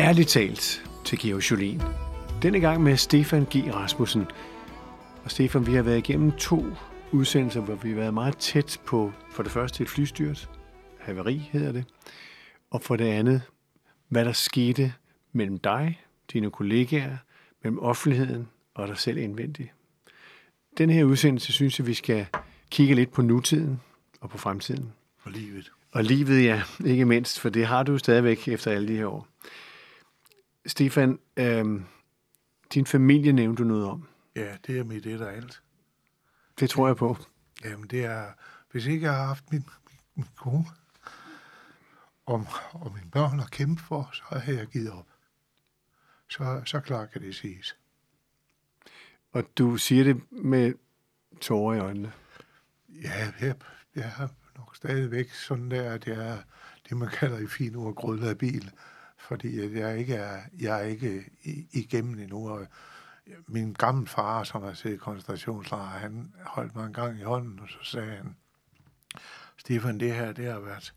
Ærligt talt til Georg Jolien. Denne gang med Stefan G. Rasmussen. Og Stefan, vi har været igennem to udsendelser, hvor vi har været meget tæt på, for det første et flystyrt, haveri hedder det, og for det andet, hvad der skete mellem dig, dine kollegaer, mellem offentligheden og dig selv indvendigt. Den her udsendelse synes jeg, vi skal kigge lidt på nutiden og på fremtiden. Og livet. Og livet, ja, ikke mindst, for det har du stadigvæk efter alle de her år. Stefan, øh, din familie nævnte du noget om. Ja, det er mit et og alt. Det tror jeg på. Jamen, det er... Hvis ikke jeg har haft min, min, min kone og, og mine børn at kæmpe for, så har jeg givet op. Så, så klart kan det siges. Og du siger det med tårer i øjnene. Ja, jeg, jeg har nok stadigvæk sådan der, at jeg er det, man kalder i fine ord grødlabil, fordi jeg ikke er, jeg er ikke igennem endnu. Og min gamle far, som har siddet i koncentrationslejr, han holdt mig en gang i hånden, og så sagde han, Stefan, det her, det har været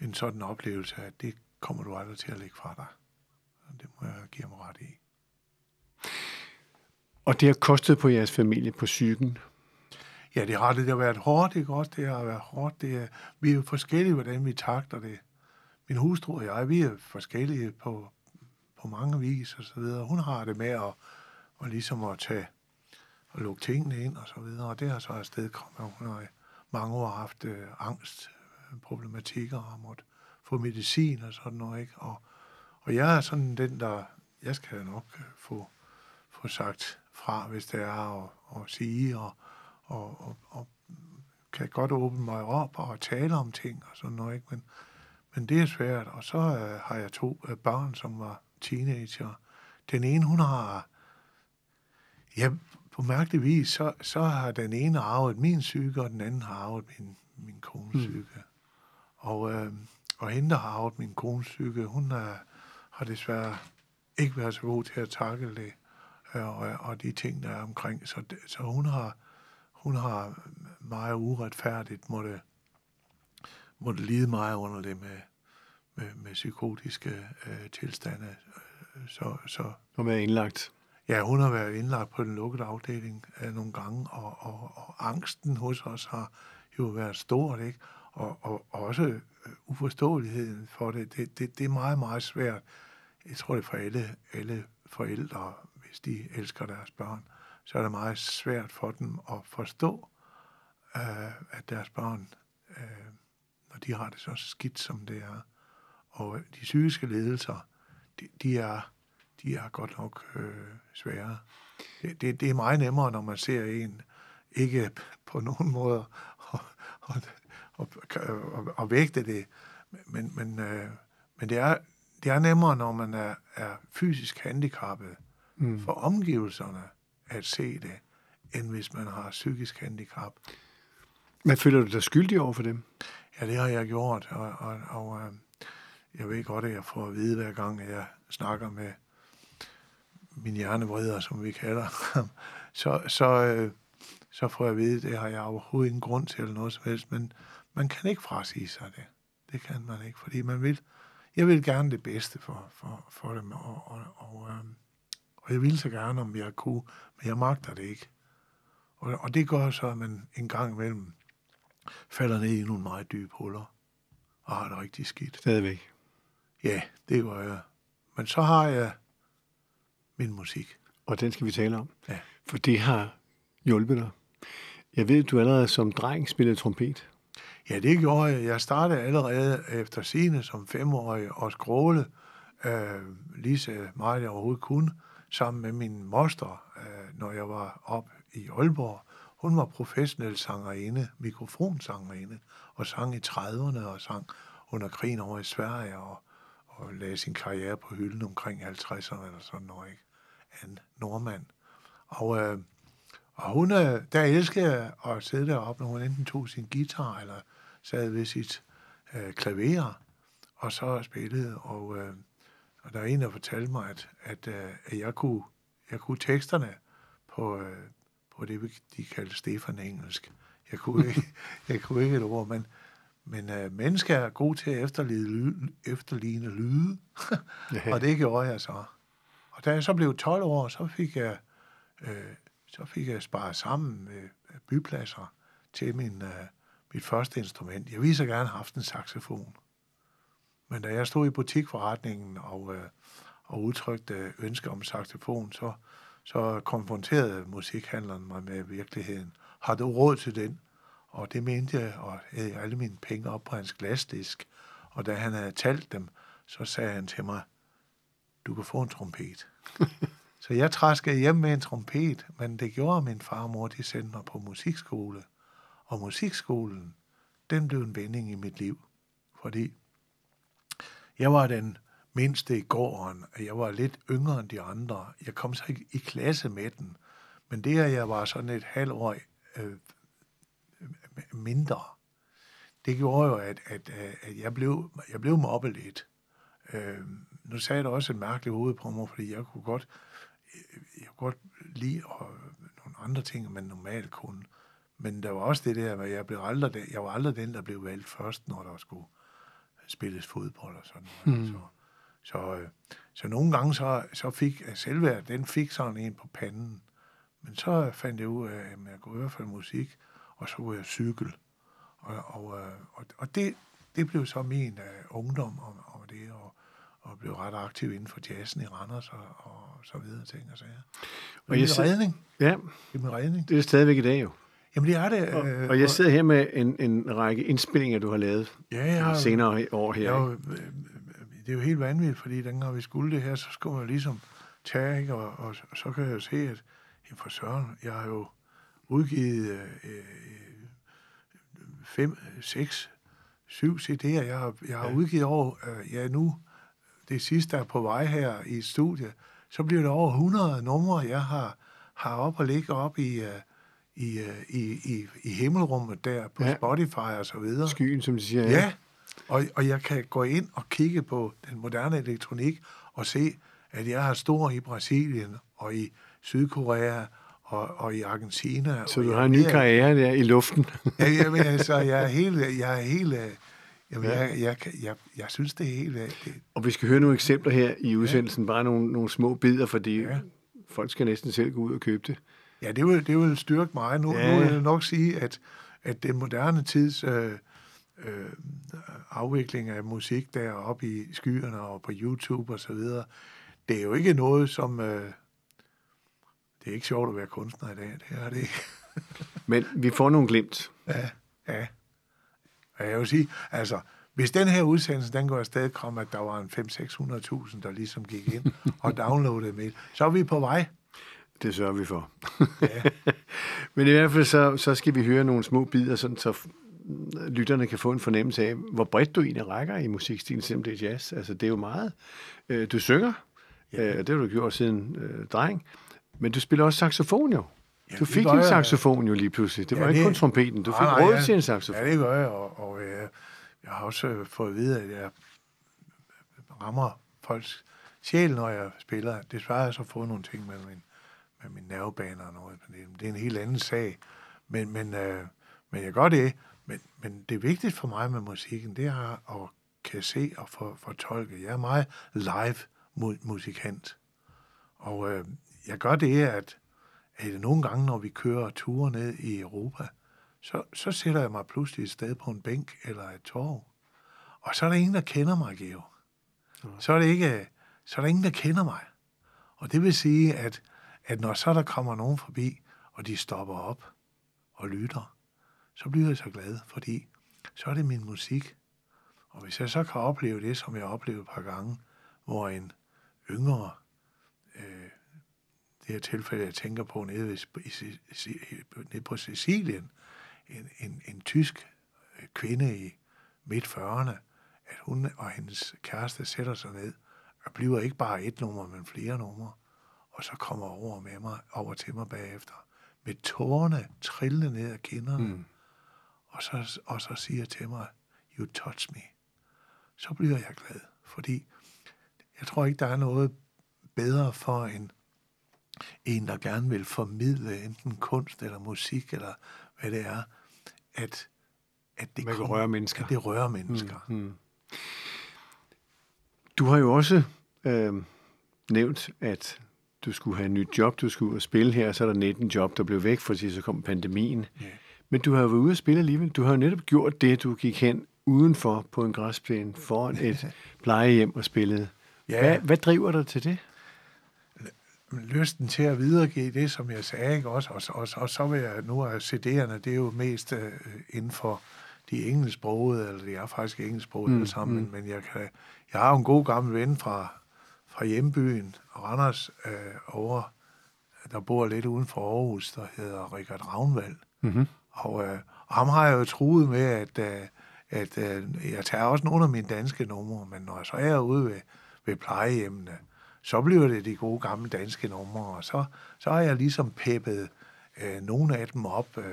en sådan oplevelse, at det kommer du aldrig til at lægge fra dig. Og det må jeg give mig ret i. Og det har kostet på jeres familie på psyken? Ja, det har det. Det har været hårdt, ikke også? Det har været hårdt. Det er, vi er jo forskellige, hvordan vi takter det. Min hustru og jeg, vi er forskellige på, på mange vis og så videre. Hun har det med at, at ligesom at tage og lukke tingene ind og så videre. Og det har så afsted kommet. Hun har mange år haft øh, angst, problematikker og måtte få medicin og sådan noget, ikke? Og, og jeg er sådan den, der, jeg skal nok øh, få, få sagt fra, hvis det er, at, at sige, og, og, og, og kan godt åbne mig op og tale om ting og sådan noget, ikke? Men, men det er svært. Og så øh, har jeg to øh, børn, som var teenager. Den ene, hun har... Ja, på mærkelig vis, så, så har den ene arvet min psyke, og den anden har arvet min, min kones mm. psyke. Og, øh, og hende, der har arvet min kones psyke, hun er, har desværre ikke været så god til at takle det, øh, og, og de ting, der er omkring. Så, så hun har hun har meget uretfærdigt måtte, måtte lide meget under det med, med, med psykotiske øh, tilstande. Så, så, hun er indlagt? Ja, hun har været indlagt på den lukkede afdeling øh, nogle gange, og, og, og angsten hos os har jo været stor, ikke? Og, og, og også øh, uforståeligheden for det. Det, det. det er meget, meget svært. Jeg tror, det er for alle, alle forældre, hvis de elsker deres børn så er det meget svært for dem at forstå, øh, at deres børn, øh, når de har det så skidt, som det er. Og de psykiske ledelser, de, de, er, de er godt nok øh, svære. Det, det, det er meget nemmere, når man ser en ikke på nogen måde og, og, og, og, og vægte det, men, men, øh, men det, er, det er nemmere, når man er, er fysisk handicappet mm. for omgivelserne at se det, end hvis man har psykisk handicap. Men føler du dig skyldig over for dem? Ja, det har jeg gjort, og, og, og øh, jeg ved godt, at jeg får at vide hver gang, at jeg snakker med min hjernevrider, som vi kalder ham, så, så, øh, så får jeg at vide, at det har jeg overhovedet ingen grund til eller noget som helst, men man kan ikke frasige sig det. Det kan man ikke, fordi man vil, jeg vil gerne det bedste for, for, for dem, og, og, og øh, og jeg ville så gerne, om jeg kunne, men jeg magter det ikke. Og, og det gør så, at man en gang imellem falder ned i nogle meget dybe huller og har det rigtig skidt. Stadigvæk. Ja, det gør jeg. Men så har jeg min musik. Og den skal vi tale om. Ja. For det har hjulpet dig. Jeg ved, at du allerede som dreng spillede trompet. Ja, det gjorde jeg. Jeg startede allerede efter sine som femårig og skråle, øh, lige så meget jeg overhovedet kunne sammen med min moster, øh, når jeg var op i Aalborg. Hun var professionel sangerinde, mikrofonsangerinde, og sang i 30'erne og sang under krigen over i Sverige og, og lagde sin karriere på hylden omkring 50'erne eller sådan noget, ikke? En nordmand. Og, øh, og hun, øh, der elskede jeg at sidde deroppe, når hun enten tog sin guitar eller sad ved sit øh, klaver, og så spillede, og øh, og der er en, der fortalte mig, at, at, øh, at jeg, kunne, jeg kunne teksterne på, øh, på det, de kaldte Stefan engelsk. Jeg kunne ikke, jeg kunne ikke et ord, men, men øh, mennesker er gode til at efterligne, ly- efterligne lyde, Ja. og det gjorde jeg så. Og da jeg så blev 12 år, så fik jeg, øh, så fik jeg sparet sammen med bypladser til min, øh, mit første instrument. Jeg ville så gerne have haft en saxofon. Men da jeg stod i butikforretningen og, øh, og udtrykte ønske om saxofon, så, så konfronterede musikhandleren mig med virkeligheden. Har du råd til den? Og det mente jeg, og havde alle mine penge op på hans glasdisk. Og da han havde talt dem, så sagde han til mig, du kan få en trompet. så jeg træskede hjem med en trompet, men det gjorde min far og mor, de sendte mig på musikskole. Og musikskolen, den blev en vending i mit liv. Fordi jeg var den mindste i gården, og jeg var lidt yngre end de andre. Jeg kom så ikke i klasse med den. Men det, at jeg var sådan et halvt år øh, mindre, det gjorde jo, at, at, at jeg, blev, jeg blev mobbet lidt. Øh, nu sagde det også et mærkeligt hoved på mig, fordi jeg kunne godt, jeg kunne godt lide og, nogle andre ting, man normalt kunne. Men der var også det der, at jeg, blev aldrig, jeg var aldrig den, der blev valgt først, når der skulle spilles fodbold og sådan noget. Mm. Så, så, øh, så nogle gange så, så fik jeg selvværd, den fik sådan en på panden. Men så fandt jeg ud af, at jeg kunne hvert fald musik, og så kunne jeg cykle. Og, og, øh, og, og det, det blev så min uh, ungdom og, og det, og, og blev ret aktiv inden for jazzen i Randers og, og så videre ting og sager. Det er sidder- min redning. ja, Det er min redning. det er stadigvæk i dag jo. Jamen det er det. Og, øh, og jeg sidder her med en, en række indspillinger, du har lavet ja, jeg senere år her. Jeg, ikke? Jo, det er jo helt vanvittigt, fordi dengang vi skulle det her, så skulle man ligesom tage, ikke? Og, og, og så kan jeg jo se, at for søren, jeg har jo udgivet øh, øh, fem, seks, syv CD'er. Jeg har, jeg har ja. udgivet over, øh, ja nu, det sidste er på vej her i studiet, så bliver det over 100 numre, jeg har, har op og ligge op i, øh, i, øh, i, i, i himmelrummet der på Ja. ja. Spotify og så videre. Skyen, som de siger. Ja, og, og jeg kan gå ind og kigge på den moderne elektronik og se, at jeg har stor i Brasilien og i Sydkorea og, og i Argentina. Så du har en ny karriere der i luften. Ja, jamen, altså, jeg er helt... Jeg, er helt øh, jamen, Ja. jeg, jeg, jeg, jeg synes, det er helt... øh, Det, Og vi skal høre nogle eksempler her i udsendelsen. Bare nogle, nogle små bidder, fordi Ja. folk skal næsten selv gå ud og købe det. Ja, det vil, det vil styrke mig. Nu, Ja. ja. nu vil jeg nok sige, at, at den moderne tids øh, øh, afvikling af musik deroppe i skyerne og på YouTube og så videre, det er jo ikke noget, som... Øh, det er ikke sjovt at være kunstner i dag, det er det ikke. Men vi får nogle glimt. Ja, ja. Og jeg vil sige, altså, hvis den her udsendelse, den går afsted kom, at der var en 5-600.000, der ligesom gik ind og downloadede med, så er vi på vej. Det sørger vi for. Ja. Men i hvert fald så, så skal vi høre nogle små bidder, sådan, så lytterne kan få en fornemmelse af, hvor bredt du egentlig rækker i musikstilen, selvom det er jazz. Altså, det er jo meget. Øh, du synger, ja. øh, det har du gjort siden øh, dreng, men du spiller også saxofon jo. Ja, du fik jeg. saxofon jo lige pludselig. Det Ja, var ikke det- kun trompeten. Du fik Nej, råd ja. til en saxofon. Ja, det gør jeg, og, og øh, jeg har også øh, fået at vide, at jeg rammer folks sjæl, når jeg spiller. Desværre har jeg så fået nogle ting med min, med min nervebaner og noget, men det, det er en helt anden sag. Men, men, øh, men jeg gør det. Men, men det er vigtigt for mig med musikken, det er at kan se og for, fortolke. Jeg er meget live mu- musikant. Og øh, jeg gør det, at, at nogle gange, når vi kører ture ned i Europa, så, så sætter jeg mig pludselig et sted på en bænk eller et torv. Og så er der ingen, der kender mig, Geo. Så er, det ikke, så er der ingen, der kender mig. Og det vil sige, at, at når så der kommer nogen forbi, og de stopper op og lytter, så bliver jeg så glad, fordi så er det min musik. Og hvis jeg så kan opleve det, som jeg oplevede et par gange, hvor en yngre, øh, det her tilfælde, jeg tænker på nede, ved, i, i, nede på Sicilien, en, en, en tysk øh, kvinde i midt 40'erne, at hun og hendes kæreste sætter sig ned og bliver ikke bare et nummer, men flere numre, og så kommer over med mig, over til mig bagefter, med tårerne trillende ned ad kinderne, mm og, så, og så siger til mig, you touch me. Så bliver jeg glad, fordi jeg tror ikke, der er noget bedre for en, en, der gerne vil formidle enten kunst eller musik, eller hvad det er, at, at det, Man kan kommer- røre mennesker. At det rører mennesker. Mm. Mm. Du har jo også øh, nævnt, at du skulle have et nyt job, du skulle ud og spille her, så er der 19 job, der blev væk, fordi så kom pandemien. Ja. Men du har jo været ude at spille alligevel. Du har jo netop gjort det, du gik hen udenfor på en græsplæne foran et plejehjem og spillede. Ja. Hvad, hvad driver dig til det? lysten til at videregive det, som jeg sagde, ikke også? Og, og, og så vil jeg, nu er CD'erne, det er jo mest øh, inden for de engelsksprogede, eller det er faktisk engelsksprogede mm, alle sammen, mm. men, jeg, kan, jeg har en god gammel ven fra, fra hjembyen, Randers, øh, over, der bor lidt uden for Aarhus, der hedder Richard Ravnvald. Mm-hmm. Og, øh, og ham har jeg jo truet med, at, øh, at øh, jeg tager også nogle af mine danske numre, men når jeg så er ude ved, ved plejehjemmene, så bliver det de gode gamle danske numre, og så, så har jeg ligesom peppet øh, nogle af dem op. Øh,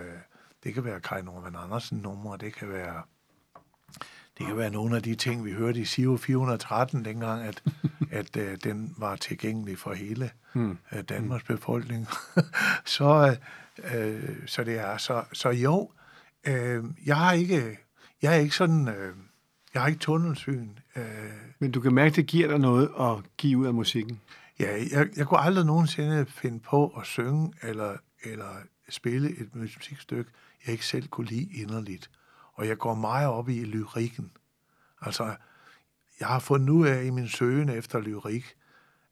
det kan være Kai Norman Andersen numre, det kan være det kan være nogle af de ting, vi hørte i SIO 413 dengang, at, at øh, den var tilgængelig for hele Hmm. øh, Danmarks befolkning. så, øh, så det er så, så jo, øh, jeg har ikke, jeg er ikke sådan, øh, jeg har ikke tunnelsyn. Øh, Men du kan mærke, det giver dig noget at give ud af musikken. Ja, jeg, jeg kunne aldrig nogensinde finde på at synge eller, eller spille et musikstykke, jeg ikke selv kunne lide inderligt. Og jeg går meget op i lyrikken. Altså, jeg har fundet ud af i min søgen efter lyrik,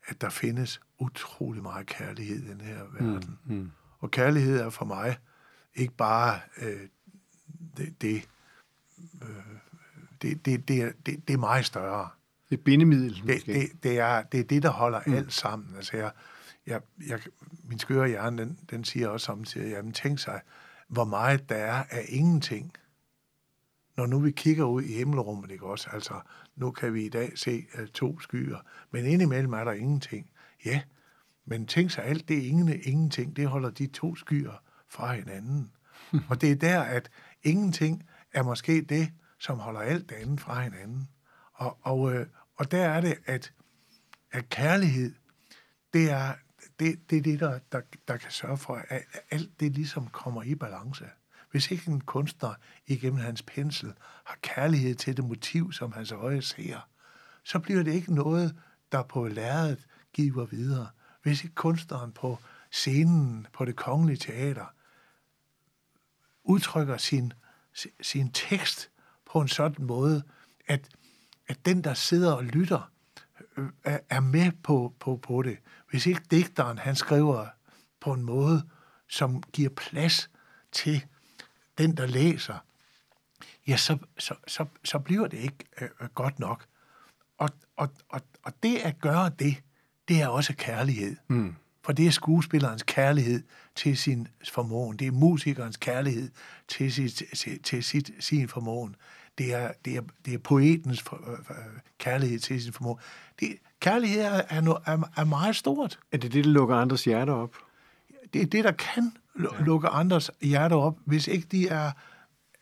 at der findes utrolig meget kærlighed i den her verden. Mm, mm. Og kærlighed er for mig ikke bare øh, det, det, øh, det, det, det, er- det, det er meget større. Det er bindemiddel, Det, måske. det, det, er, det er det, der holder mm. alt sammen. Altså jeg, jeg, jeg, min skøre hjerne, den, den siger også samtidig, jamen tænk sig, hvor meget der er af ingenting. Når nu vi kigger ud i himmelrummet, ikke også? Altså, nu kan vi i dag se uh, to skyer, men indimellem er der ingenting. Ja, men tænk sig, alt det ingen, ingenting, det holder de to skyer fra hinanden. Og det er der, at ingenting er måske det, som holder alt det andet fra hinanden. Og, og, øh, og der er det, at, at kærlighed, det er det, det, er det der, der, der kan sørge for, at alt det ligesom kommer i balance. Hvis ikke en kunstner igennem hans pensel har kærlighed til det motiv, som hans øje ser, så bliver det ikke noget, der på lærredet giver videre. Hvis ikke kunstneren på scenen på det kongelige teater udtrykker sin, sin tekst på en sådan måde, at, at den, der sidder og lytter, er er med på, på, på det. Hvis ikke digteren, han skriver på en måde, som giver plads til den, der læser, ja, så, så, så, så bliver det ikke øh, øh, godt nok. Og, og, og, og det at gøre det, det er også kærlighed. Mm. For det er skuespillerens kærlighed til sin formåen. Det er musikernes kærlighed til, sit, til, til sit, sin formåen. Det er, det er, det er poetens for, øh, øh, kærlighed til sin formåen. Det, kærlighed er, er, no, er, er meget stort. Er det det, der lukker andres hjerter op? Det er det, der kan lu- lukke andres hjerter op, hvis ikke de er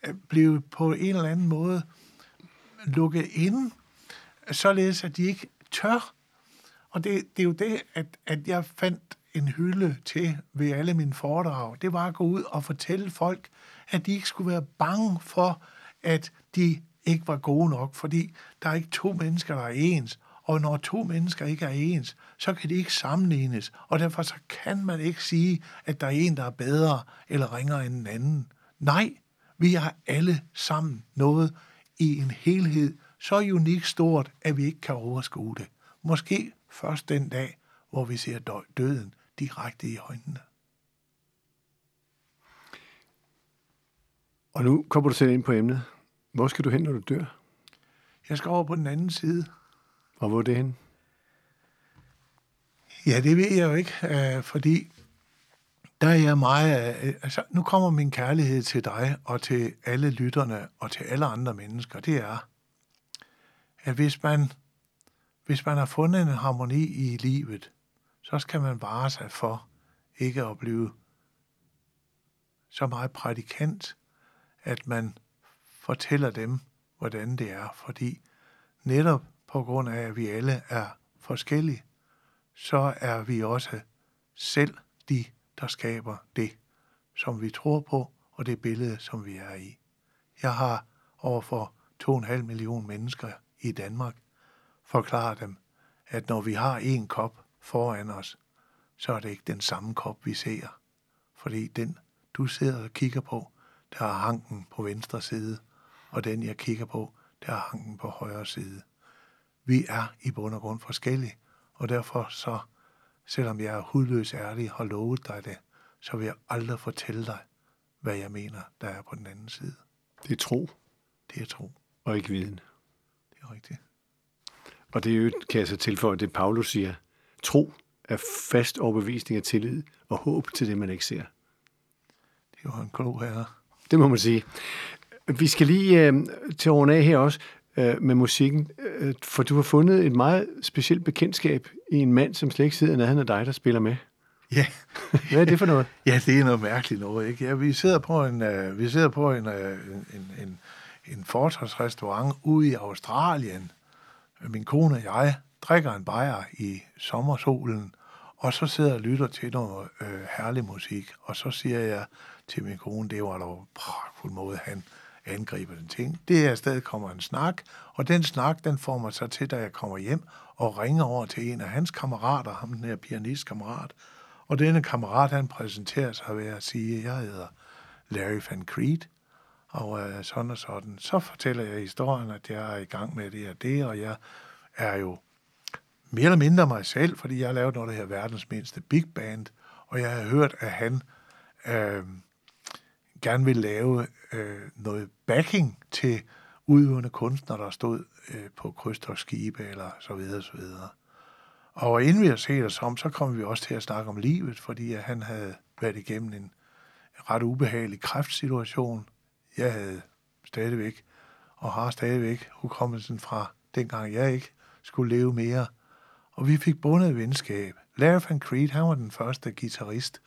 er blevet på en eller anden måde lukket inde, således at de ikke tør. Og det, det er jo det, at, at jeg fandt en hylde til ved alle mine foredrag. Det var at gå ud og fortælle folk, at de ikke skulle være bange for, at de ikke var gode nok, fordi der er ikke to mennesker, der er ens. Og når to mennesker ikke er ens, så kan de ikke sammenlignes. Og derfor så kan man ikke sige, at der er en, der er bedre eller ringere end en anden. Nej, vi har alle sammen noget i en helhed så unikt stort, at vi ikke kan overskue det. Måske først den dag, hvor vi ser dø- døden direkte i øjnene. Og nu kommer du selv ind på emnet. Hvor skal du hen, når du dør? Jeg skal over på den anden side. Og hvor er det hen? Ja, det ved jeg jo ikke, øh, fordi der er jeg meget... Øh, altså, nu kommer min kærlighed til dig og til alle lytterne og til alle andre mennesker. Det er, at hvis man, hvis man har fundet en harmoni i livet, så skal man vare sig for ikke at blive så meget prædikant, at man fortæller dem, hvordan det er. Fordi netop på grund af, at vi alle er forskellige, så er vi også selv de, der skaber det, som vi tror på, og det billede, som vi er i. Jeg har overfor 2,5 millioner mennesker i Danmark forklaret dem, at når vi har en kop foran os, så er det ikke den samme kop, vi ser. Fordi den, du sidder og kigger på, der er hanken på venstre side, og den, jeg kigger på, der er hanken på højre side. Vi er i bund og grund forskellige, og derfor så, selvom jeg er hudløs ærlig og lovet dig det, så vil jeg aldrig fortælle dig, hvad jeg mener, der er på den anden side. Det er tro Det er tro. og ikke viden. Det er rigtigt. Og det er jo, kan jeg så tilføje, det Paulus siger. Tro er fast overbevisning af tillid og håb til det, man ikke ser. Det er jo en klog herre. Det må man sige. Vi skal lige øh, til runde af her også øh, med musikken, øh, for du har fundet et meget specielt bekendtskab i en mand, som slet ikke sidder nærheden af dig, der spiller med. Ja, Hvad er det for noget? ja det er noget mærkeligt noget, ikke? Ja, vi sidder på en, øh, vi sidder på en, øh, en, en, en, en fortordsrestaurant ude i Australien. Min kone og jeg drikker en bajer i sommersolen, og så sidder jeg og lytter til noget øh, herlig musik. Og så siger jeg til min kone, det var dog pragtfuld måde, han angriber den ting. Det her sted kommer en snak, og den snak, den får mig så til, da jeg kommer hjem og ringer over til en af hans kammerater, ham den her pianistkammerat. Og denne kammerat, han præsenterer sig ved at sige, jeg hedder Larry Van Creed, og øh, sådan og sådan. Så fortæller jeg historien, at jeg er i gang med det og det, og jeg er jo mere eller mindre mig selv, fordi jeg har lavet noget, der hedder verdens mindste big band, og jeg har hørt, at han øh, gerne vil lave øh, noget backing til udøvende kunstnere, der stod øh, på krydstogsskibe eller så videre, så videre. Og inden vi har set os om, så kom vi også til at snakke om livet, fordi at han havde været igennem en ret ubehagelig kræftsituation. Jeg havde stadigvæk, og har stadigvæk, hukommelsen fra dengang jeg ikke skulle leve mere. Og vi fik bundet venskab. Larry Van Creed, han var den første guitarist,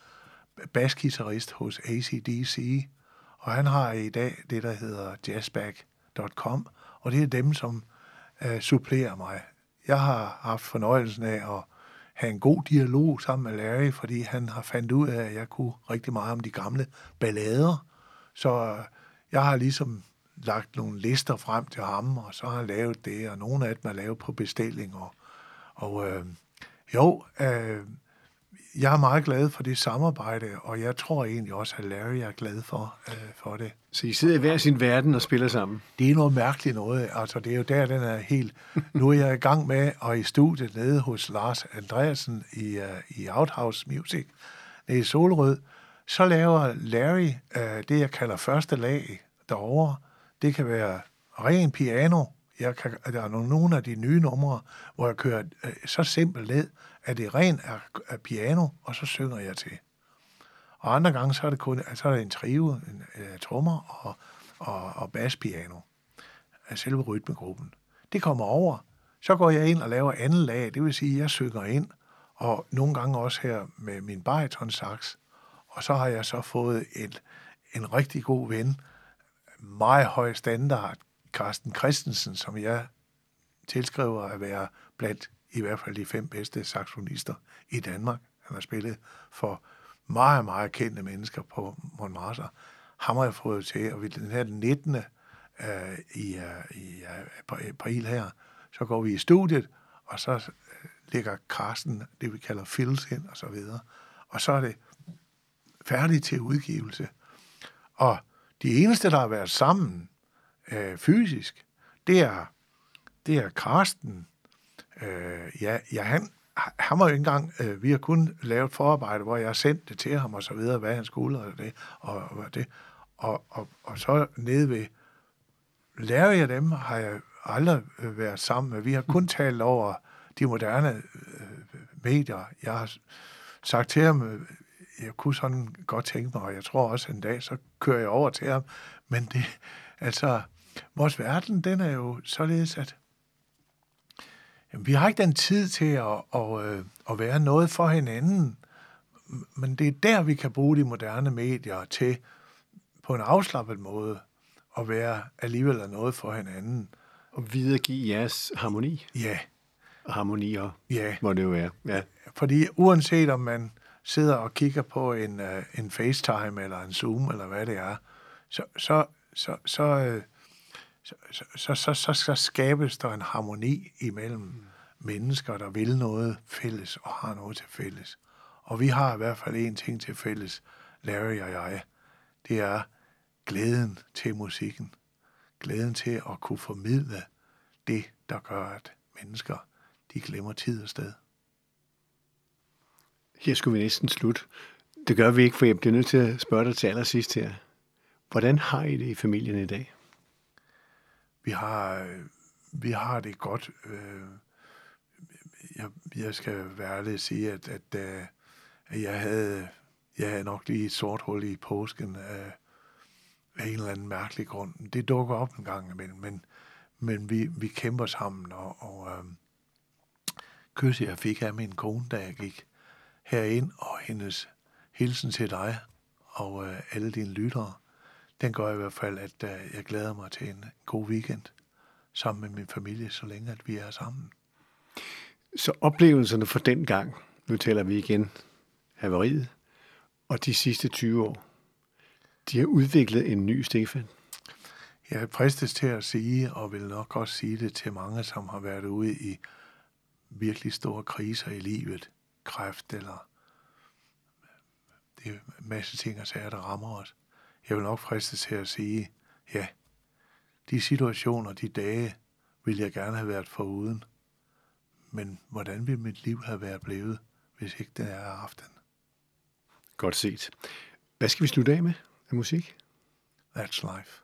basgitarrist hos ACDC, og han har i dag det, der hedder jazzback.com, og det er dem, som øh, supplerer mig. Jeg har haft fornøjelsen af at have en god dialog sammen med Larry, fordi han har fandt ud af, at jeg kunne rigtig meget om de gamle ballader. Så øh, jeg har ligesom lagt nogle lister frem til ham, og så har han lavet det, og nogle af dem er lavet på bestilling. Og, og øh, jo, øh, jeg er meget glad for det samarbejde, og jeg tror egentlig også, at Larry er glad for, øh, for det. Så I sidder i hver sin verden og spiller sammen. Det er noget mærkeligt noget. Altså, det er jo der, den er helt... Nu er jeg i gang med, og i studiet nede hos Lars Andreasen i, uh, i Outhouse Music, nede i Solrød, så laver Larry uh, det, jeg kalder første lag derovre. Det kan være ren piano. Jeg kan, der er nogle, nogle af de nye numre, hvor jeg kører øh, så simpelt ned, at det ren er, er piano, og så synger jeg til. Og andre gange, så er det kun så er det en trio, en, uh, trommer og, og, og basspiano af selve rytmegruppen. Det kommer over. Så går jeg ind og laver anden lag, det vil sige, at jeg synger ind, og nogle gange også her med min bariton sax. Og så har jeg så fået et, en rigtig god ven, meget høj standard, Carsten Christensen, som jeg tilskriver at være blandt i hvert fald de fem bedste saxonister i Danmark. Han har spillet for meget, meget kendte mennesker på Montmartre. Ham har jeg fået til, og ved den her 19. Uh, øh, i, uh, i uh, april her, så går vi i studiet, og så uh, lægger Carsten det, vi kalder fills ind, og så videre. Og så er det færdigt til udgivelse. Og de eneste, der har været sammen øh, fysisk, det er, det er Karsten. Øh, ja, ja, han, han var jo ikke engang, øh, vi har kun lavet forarbejde, hvor jeg har sendt det til ham og så videre, hvad han skulle og det, og, og det. Og, og, og så nede ved lærer jeg dem, har jeg aldrig øh, været sammen med. Vi har kun talt over de moderne øh, medier. Jeg har sagt til ham, øh, jeg kunne sådan godt tænke mig, og jeg tror også en dag, så kører jeg over til ham. Men det, altså, vores verden, den er jo således, at jamen, vi har ikke den tid til at, at, at, at være noget for hinanden. Men det er der, vi kan bruge de moderne medier til på en afslappet måde at være alligevel noget for hinanden. Og videregive jeres harmoni. Ja. Og harmonier, ja. må det jo være. Ja. Fordi uanset om man sidder og kigger på en, øh, en FaceTime eller en Zoom eller hvad det er, så, så, så, så, øh, så, så, så, så, så skabes der en harmoni imellem mm. mennesker, der vil noget fælles og har noget til fælles. Og vi har i hvert fald en ting til fælles, Larry og jeg. Det er glæden til musikken. Glæden til at kunne formidle det, der gør, at mennesker de glemmer tid og sted. Her skulle vi næsten slutte. Det gør vi ikke, for jeg bliver nødt til at spørge dig til allersidst her. Hvordan har I det i familien i dag? Vi har, øh, vi har det godt. Øh, jeg, jeg skal være ærlig at sige, at, at, øh, at jeg, havde, jeg havde nok lige et sort hul i påsken af, af en eller anden mærkelig grund. Det dukker op en gang imellem, men, men vi, vi kæmper sammen, og, og øh, kysset jeg fik af min kone, da jeg gik herind, og hendes hilsen til dig og øh, alle dine lyttere, den gør i hvert fald, at øh, jeg glæder mig til en god weekend sammen med min familie, så længe at vi er sammen. Så oplevelserne fra den gang, nu taler vi igen haveriet, og de sidste 20 år, de har udviklet en ny Stefan. Jeg fristes til at sige, og vil nok også sige det til mange, som har været ude i virkelig store kriser i livet, kræft eller det er en masse ting og sager, der rammer os. Jeg vil nok friste til at sige, ja, de situationer, de dage, vil jeg gerne have været foruden. Men hvordan ville mit liv have været blevet, hvis ikke det er haft den? Godt set. Hvad skal vi slutte af med af musik? That's life.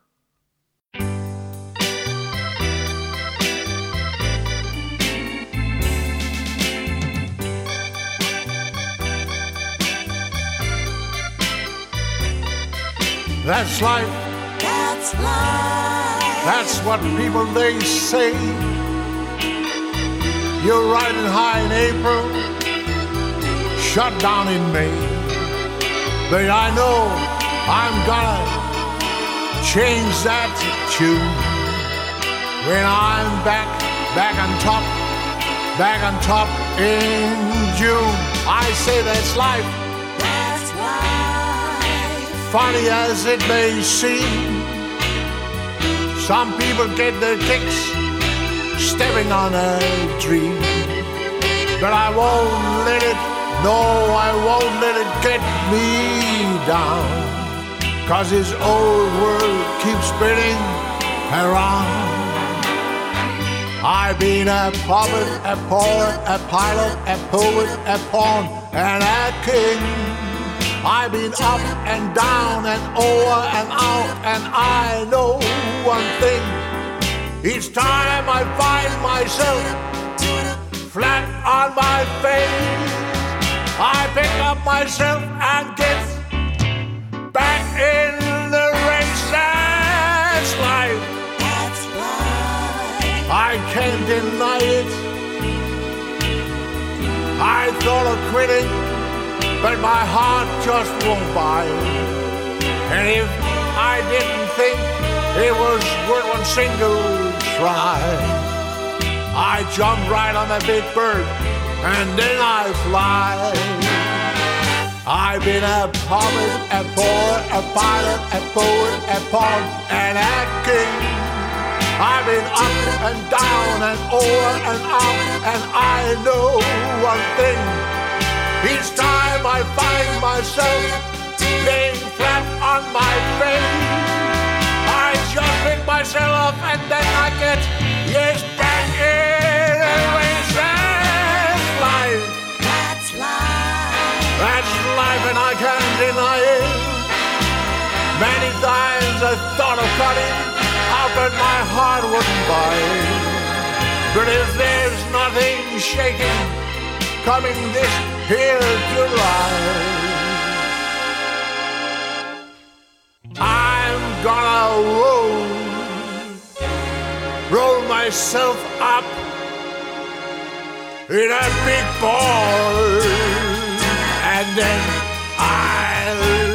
That's life. That's life. That's what people they say. You're riding high in April, shut down in May. But I know I'm gonna change that tune when I'm back, back on top, back on top in June. I say that's life. Funny as it may seem. Some people get their kicks stepping on a dream. But I won't let it, no, I won't let it get me down. Cause this old world keeps spinning around. I've been a puppet, a poet, a pilot, a poet, a pawn, and a king. I've been up and down and over and out, and I know one thing. Each time I find myself flat on my face, I pick up myself and get back in the race. That's life. That's life. I can't deny it. I thought of quitting, but my heart just won't buy it. And if I didn't think it was worth one single try, I jump right on the big bird and then I fly. I've been a poet, a poet, a pilot, a poet, a pawn, and a king. I've been up and down and over and out, and I know one thing. Each time I find myself laying flat on my face, I just pick myself up and then I get yes back in a race. That's life. That's life. That's life and I can't deny it. Many times I thought of cutting out, but my heart wouldn't buy it. But if there's nothing shaking coming this here's your life. I'm gonna roll, roll myself up in a big ball, and then I'll.